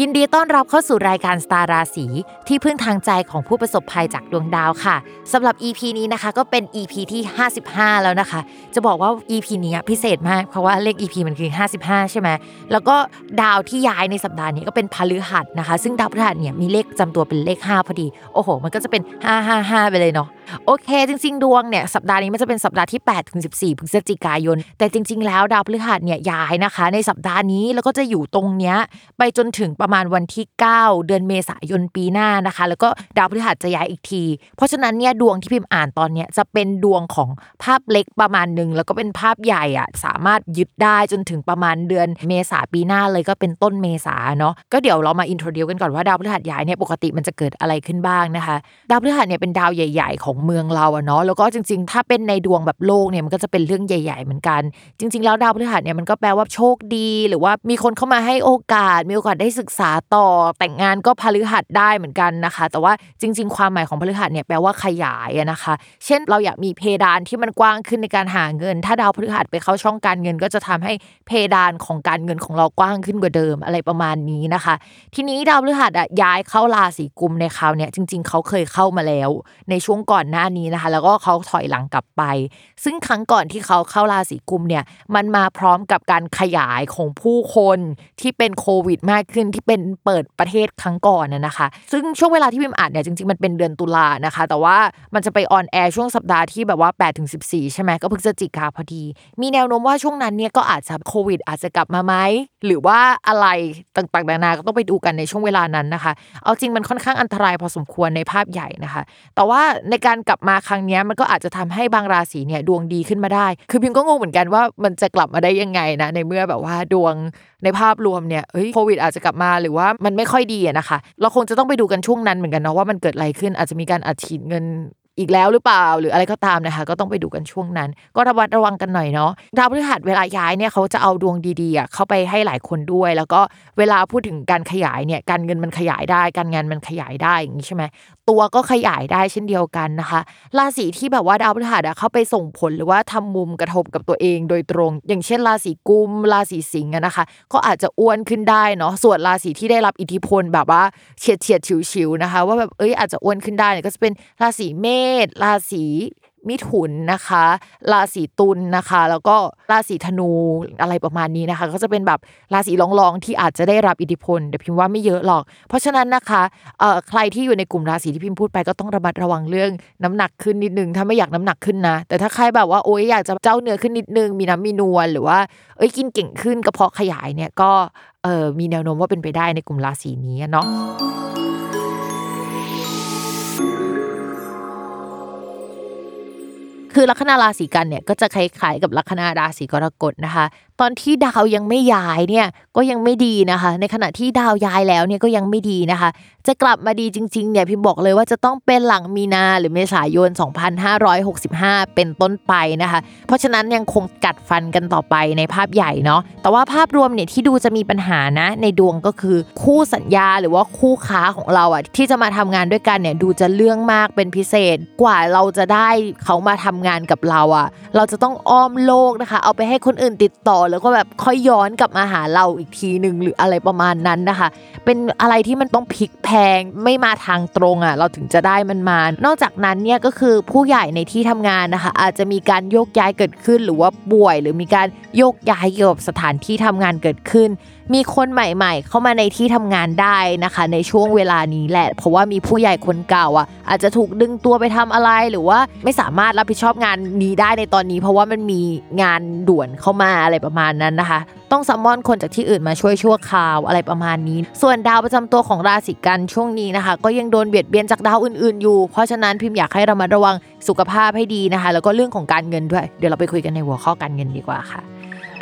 ยินดีต้อนรับเข้าสู่รายการสตาร์ราศีที่พึ่งทางใจของผู้ประสบภัยจากดวงดาวค่ะสำหรับ EP นี้นะคะก็เป็น EP ที่ 55 แล้วนะคะ จะบอกว่า EP นี้พิเศษมากเพราะว่าเลข EP มันคือ 55 ใช่ไหมแล้วก็ดาวที่ย้ายในสัปดาห์นี้ก็เป็นพฤหัสนะคะ ซึ่งดาวพฤหัสเนี่ยมีเลขจำตัวเป็นเลข 5 พอดี โอ้โห มันก็จะเป็น 555 ไปเลยเนาะโอเค จริง ๆ ดวงเนี่ยสัปดาห์นี้มันจะเป็นสัปดาห์ที่8ถึง14พฤศจิกายน แต่จริง ๆ แล้วดาวพฤหัสเนี่ยย้ายนะคะ ในสัปดาห์นี้แล้วก็จะอยู่ตรงเนี้ยไปจนถึงประมาณวันที่ 9 เดือนเมษายนปีหน้านะคะ แล้วก็ดาวพฤหัสจะย้ายอีกที เพราะฉะนั้นเนี่ยดวงที่พิมพ์อ่านตอนเนี้ยจะเป็นดวงของภาพเล็กประมาณหนึ่งแล้วก็เป็นภาพใหญ่อะสามารถยึดได้จนถึงประมาณเดือนเมษาปีหน้าเลยก็เป็นต้นเมษาเนาะก็เดี๋ยวเรามาอินโทรดิวกันก่อนว่าดาวพฤหัสย้ายเนี่ยปกติมันจะเกิดอะไรขึ้นบ้างนะคะ ดาวพฤหัสเนี่ยเป็นดาวใหญ่ ๆ ของเมืองเราอะเนาะแล้วก็จริง ๆ ถ้าเป็นในดวงแบบโลกเนี่ยมันก็จะเป็นเรื่องใหญ่ ๆ เหมือนกัน จริง ๆ แล้วดาวพฤหัสเนี่ยมันก็แปลว่าโชคดี หรือว่ามีคนเข้ามาให้โอกาสมีโอกาสได้ศึกษาต่อแต่งงานก็พฤหัสได้เหมือนกันนะคะ แต่ว่าจริง ๆ ความหมายของพฤหัสเนี่ยแปลว่าขยายนะคะ เช่นเราอยากมีเพดานที่มันกว้างขึ้นในการหาเงิน ถ้าดาวพฤหัสไปเข้าช่องการเงิน ก็จะทำให้เพดานของการเงินของเรากว้างขึ้นกว่าเดิมอะไรประมาณนี้นะคะ ทีนี้ดาวพฤหัสอะย้ายเข้าราศีกุมในคราวเนี่ยจริง ๆ เขาเคยเข้ามาแล้ว ในช่วงก่อนหน้านี้นะคะ แล้วก็เขาถอยหลังกลับไป ซึ่งครั้งก่อนที่เขาเข้าราศีกุมเนี่ยมันมาพร้อมกับการขยายของผู้คนที่เป็นโควิดมากขึ้นที่เป็นเปิดประเทศครั้งก่อนนะนะคะ ซึ่งช่วงเวลาที่พิมอ่านเนี่ยจริงๆมันเป็นเดือนตุลานะคะ แต่ว่ามันจะไป on air ช่วงสัปดาห์ที่แบบว่า8ถึง14ใช่ไหมก็พฤศจิกาพอดี มีแนวโน้มว่าช่วงนั้นเนี่ยก็อาจจะโควิด อาจจะกลับมาไหมหรือว่าอะไรต่างๆนานาก็ต้องไปดูกันในช่วงเวลานั้นนะคะ เอาจริงมันค่อนข้างอันตรายพอสมควรในภาพใหญ่นะคะ แต่ว่าในการกลับมาครั้งนี้มันก็อาจจะทำให้บางราศีเนี่ยดวงดีขึ้นมาได้ คือพิมก็งงเหมือนกันว่ามันจะกลับมาได้ยังไงนะในเมื่อแบบว่าดวง ในภาพรวมเนี่ยเฮ้ยโควิดอาจจะกลับมาหรือว่ามันไม่ค่อยดีนะคะ เราคงจะต้องไปดูกันช่วงนั้นเหมือนกันเนาะว่ามันเกิดอะไรขึ้นอาจจะมีการอัดฉีดเงินอีกแล้วหรือเปล่าหรืออะไรก็ตามนะคะ ก็ต้องไปดูกันช่วงนั้น ก็ระวัดระวังกันหน่อยเนาะดาวพฤหัสเวลาย้ายเนี่ยเขาจะเอาดวงดีๆอะเข้าไปให้หลายคนด้วย แล้วก็เวลาพูดถึงการขยายเนี่ยการเงินมันขยายได้ การงานมันขยายได้อย่างนี้ใช่ไหมตัวก็ขยายได้เช่นเดียวกันนะคะ ราศีที่แบบว่าดาวพฤหัสเข้าไปส่งผลหรือว่าทำมุมกระทบกับตัวเองโดยตรง อย่างเช่น ราศีกุม ราศีสิงห์นะคะ ก็อาจจะอ้วนขึ้นได้เนาะส่วนราศีที่ได้รับอิทธิพลแบบว่าเฉียดเฉียดฉิวๆนะคะ ว่าแบบเอ้ยอาจจะอ้วนขึ้นได้เนี่ยก็จะเป็นราศีเมษราศี มิถุนนะคะ ราศีตุลนะคะ แล้วก็ราศีธนูอะไรประมาณนี้นะคะ ก็จะเป็นแบบราศีรองๆที่อาจจะได้รับอิทธิพลแต่พิมพ์ว่าไม่เยอะหรอก เพราะฉะนั้นนะคะเอ่อใครที่อยู่ในกลุ่มราศีที่พิมพ์พูดไปก็ต้องระมัดระวังเรื่องน้ำหนักขึ้นนิดนึงถ้าไม่อยากน้ำหนักขึ้นนะ แต่ถ้าใครแบบว่าโอ๊ยอยากจะเจ้าเนื้อขึ้นนิดนึง มีน้ำมีนวลหรือว่าเอ้ยกินเก่งขึ้นกระเพาะขยายเนี่ยก็เออมีแนวโน้มว่าเป็นไปได้ในกลุ่มราศีนี้เนาะ คือลัคนาราศีกันเนี่ยก็จะคล้ายๆกับลัคนาราศีกรกฎนะคะ ตอนที่ดาวยังไม่ย้ายเนี่ยก็ยังไม่ดีนะคะ ในขณะที่ดาวย้ายแล้วเนี่ยก็ยังไม่ดีนะคะ จะกลับมาดีจริงๆเนี่ยพิมบอกเลยว่าจะต้องเป็นหลังมีนาหรือเมษายน 2565 เป็นต้นไปนะคะ เพราะฉะนั้นยังคงกัดฟันกันต่อไปในภาพใหญ่เนาะแต่ว่าภาพรวมเนี่ยที่ดูจะมีปัญหานะ ในดวงก็คือคู่สัญญาหรือว่าคู่ค้าของเราอะที่จะมาทำงานด้วยกันเนี่ยดูจะเรื่องมากเป็นพิเศษกว่าเราจะได้เขามาทำงานกับเราอะ เราจะต้องอ้อมโลกนะคะ เอาไปให้คนอื่นติดต่อแล้วก็แบบค่อยย้อนกลับมาหาเราอีกทีหนึ่งหรืออะไรประมาณนั้นนะคะ เป็นอะไรที่มันต้องพลิกแพงไม่มาทางตรงอะเราถึงจะได้มันมา นอกจากนั้นเนี่ยก็คือผู้ใหญ่ในที่ทำงานนะคะ อาจจะมีการโยกย้ายเกิดขึ้นหรือว่าป่วย หรือมีการโยกย้ายเกี่ยวกับสถานที่ทำงานเกิดขึ้นมีคนใหม่ๆ เข้ามาในที่ทำงานได้นะคะ ในช่วงเวลานี้แหละ เพราะว่ามีผู้ใหญ่คนเก่าอะ อาจจะถูกดึงตัวไปทำอะไรหรือว่าไม่สามารถรับผิดชอบงานนี้ได้ในตอนนี้ เพราะว่ามันมีงานด่วนเข้ามาอะไรประมาณนั้นนะคะ ต้องซัมมอนคนจากที่อื่นมาช่วยชั่วคราวอะไรประมาณนี้ ส่วนดาวประจำตัวของราศีกันช่วงนี้นะคะ ก็ยังโดนเบียดเบียนจากดาวอื่นๆอยู่ เพราะฉะนั้นพิมพ์อยากให้เรามาระวังสุขภาพให้ดีนะคะ แล้วก็เรื่องของการเงินด้วย เดี๋ยวเราไปคุยกันในหัวข้อการเงินดีกว่าค่ะ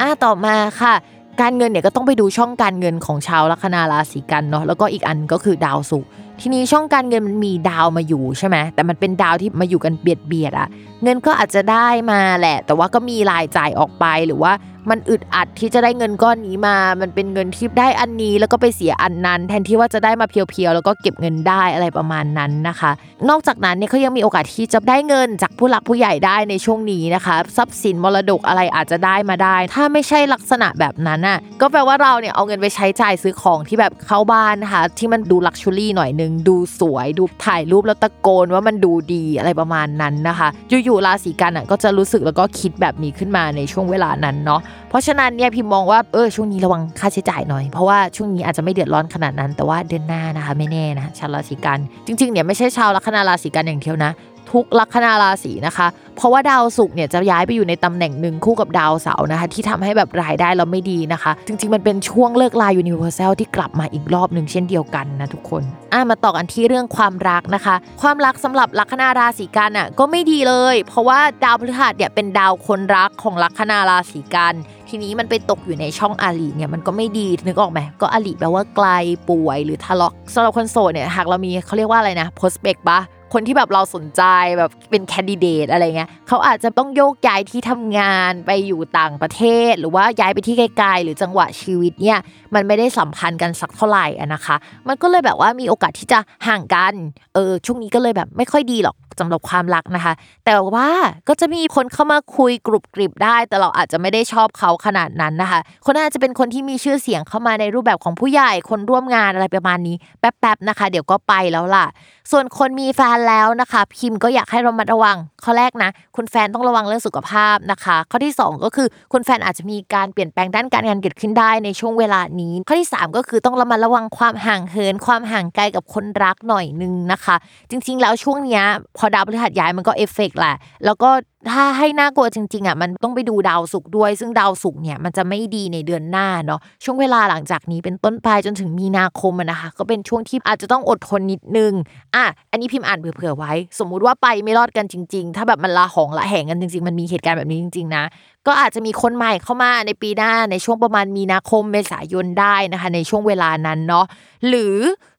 อะต่อมาค่ะ การเงินเนี่ยก็ต้องไปดูช่องการเงินของชาวลัคนาราศีกันเนาะแล้วก็อีกอันก็คือดาวศุกร์ ทีนี้ช่องการเงินมันมีดาวมาอยู่ใช่ไหมแต่มันเป็นดาวที่มาอยู่กันเบียดเบียดอะเงินก็อาจจะได้มาแหละ แต่ว่าก็มีรายจ่ายออกไปหรือว่ามันอึดอัดที่จะได้เงินก้อนนี้มา มันเป็นเงินที่ได้อันนี้แล้วก็ไปเสียอันนั้น แทนที่ว่าจะได้มาเพียวๆแล้วก็เก็บเงินได้อะไรประมาณนั้นนะคะ นอกจากนั้นเนี่ยเขายังมีโอกาสที่จะได้เงินจากผู้หลักผู้ใหญ่ได้ในช่วงนี้นะคะ ทรัพย์สินมรดกอะไรอาจจะได้มาได้ ถ้าไม่ใช่ลักษณะแบบนั้นอะก็แปลว่าเราเนี่ยเอาเงินไปใช้จ่ายซื้อของที่แบบเข้าบ้านนะคะที่มันดูลักชัวรี่หน่อยนึงดูสวยดูถ่ายรูปแล้วตะโกนว่ามันดูดีอะไรประมาณนั้นนะคะ อยู่ๆราศีกันอะก็จะรู้สึกแล้วก็คิดแบบนี้ขึ้นมาในช่วงเวลานั้นเนาะเพราะฉะนั้นเนี่ยพิมมองว่าเออช่วงนี้ระวังค่าใช้จ่ายหน่อย เพราะว่าช่วงนี้อาจจะไม่เดือดร้อนขนาดนั้น แต่ว่าเดือนหน้านะคะไม่แน่นะชาวราศีกัน จริงๆเนี่ยไม่ใช่ชาวลัคนาราศีกันอย่างเดียวนะ ทุกลัคนาราศีนะคะ เพราะว่าดาวศุกร์เนี่ยจะย้ายไปอยู่ในตำแหน่งหนึ่งคู่กับดาวเสาร์นะคะ ที่ทำให้แบบรายได้เราไม่ดีนะคะ จริง ๆ มันเป็นช่วงเลิกลายยูนิเวอร์แซลที่กลับมาอีกรอบหนึ่งเช่นเดียวกันนะทุกคนอะมาต่อกันที่เรื่องความรักนะคะ ความรักสำหรับลัคนาราศีกันอะก็ไม่ดีเลย เพราะว่าดาวพฤหัสเนี่ยเป็นดาวคนรักของลัคนาราศีกันทีนี้มันไปตกอยู่ในช่องอาลีเนี่ยมันก็ไม่ดีนึกออกไหมก็อาลีแปลว่าไกลป่วยหรือทะเลาะสำหรับคนโสดเนี่ยหากเรามีเขาเรียกว่าอะไรนะโพสเปกปะ คนที่แบบเราสนใจแบบเป็นแคนดิเดตอะไรเงี้ยเขาอาจจะต้องโยกย้ายที่ทำงานไปอยู่ต่างประเทศ หรือว่าย้ายไปที่ไกลๆหรือจังหวะชีวิตเนี่ยมันไม่ได้สัมพันธ์กันสักเท่าไหร่อะนะคะ มันก็เลยแบบว่ามีโอกาสที่จะห่างกันเออช่วงนี้ก็เลยแบบไม่ค่อยดีหรอกสำหรับความรักนะคะ แต่ว่าก็จะมีคนเข้ามาคุยกรุบกริบได้ แต่เราอาจจะไม่ได้ชอบเขาขนาดนั้นนะคะ คนอาจจะเป็นคนที่มีชื่อเสียงเข้ามาในรูปแบบของผู้ใหญ่คนร่วมงานอะไรประมาณนี้แป๊บๆนะคะ เดี๋ยวก็ไปแล้วล่ะ ส่วนคนมีแฟนแล้วนะคะพิมก็อยากให้ระมัดระวัง ข้อแรกนะ คุณแฟนต้องระวังเรื่องสุขภาพนะคะ ข้อที่ 2 ก็คือคุณแฟนอาจจะมีการเปลี่ยนแปลงด้านการงานเกิดขึ้นได้ในช่วงเวลานี้ ข้อที่ 3 ก็คือต้องระมัดระวังความห่างเหิน ความห่างไกลกับคนรักหน่อยนึงนะคะ จริงๆ แล้วช่วงเนี้ยพอดาวพฤหัสย้ายมันก็เอฟเฟกต์แหละแล้วก็ ถ้าให้น่ากลัวจริงๆอะมันต้องไปดูดาวศุกร์ด้วย ซึ่งดาวศุกร์เนี่ยมันจะไม่ดีในเดือนหน้าเนาะช่วงเวลาหลังจากนี้เป็นต้นไปจนถึงมีนาคมนะคะ ก็เป็นช่วงที่อาจจะต้องอดทนนิดนึงอะอันนี้พิมพ์อ่านเผื่อๆไว้ สมมุติว่าไปไม่รอดกันจริง ๆ ถ้าแบบมันละหองละแหงกันจริง ๆ มันมีเหตุการณ์แบบนี้จริง ๆ นะ ก็อาจจะมีคนใหม่เข้ามาในปีหน้าในช่วงประมาณมีนาคมเมษายนได้นะคะ ในช่วงเวลานั้นเนาะหรือ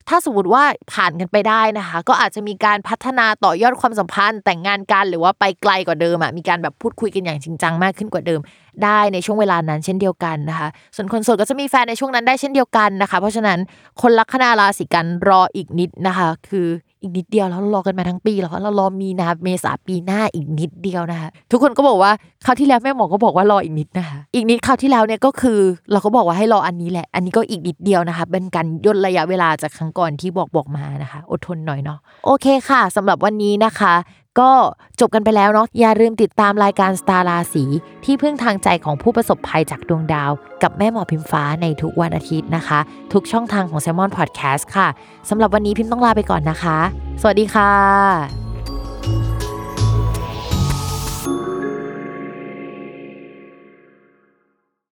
ถ้าสมมติว่าผ่านกันไปได้นะคะ ก็อาจจะมีการพัฒนาต่อยอดความสัมพันธ์ แต่งงานกันหรือว่าไปไกลกว่าเดิมอะมีการแบบพูดคุยกันอย่างจริงจังมากขึ้นกว่าเดิม ได้ในช่วงเวลานั้นเช่นเดียวกันนะคะ ส่วนคนโสดก็จะมีแฟนในช่วงนั้นได้เช่นเดียวกันนะคะ เพราะฉะนั้นคนลัคนาราศีกันรออีกนิดนะคะ คือ อีกนิดเดียวแล้วรอกันมาทั้งปีแล้วเรารอมีนาเมษาปีหน้าอีกนิดเดียวนะคะทุกคนก็บอกว่าคราวที่แล้วแม่หมอก็บอกว่ารออีกนิดนะคะอีกนิดคราวที่แล้วเนี่ยก็คือ เราก็บอกว่าให้รออันนี้แหละ อันนี้ก็อีกนิดเดียวนะคะเป็นการย่นระยะเวลาจากครั้งก่อนที่บอกบอกมานะคะ อดทนหน่อยเนาะโอเคค่ะสำหรับวันนี้นะคะ ก็จบกันไปแล้วเนาะอย่าลืมติดตามรายการสตาร์ราศีที่พึ่งทางใจของผู้ประสบภัยจากดวงดาว กับแม่หมอพิมฟ้าในทุกวันอาทิตย์นะคะ ทุกช่องทางของ s ซ l m o n Podcast ค่ะสำหรับวันนี้พิมต้องลาไปก่อนนะคะ สวัสดีค่ะ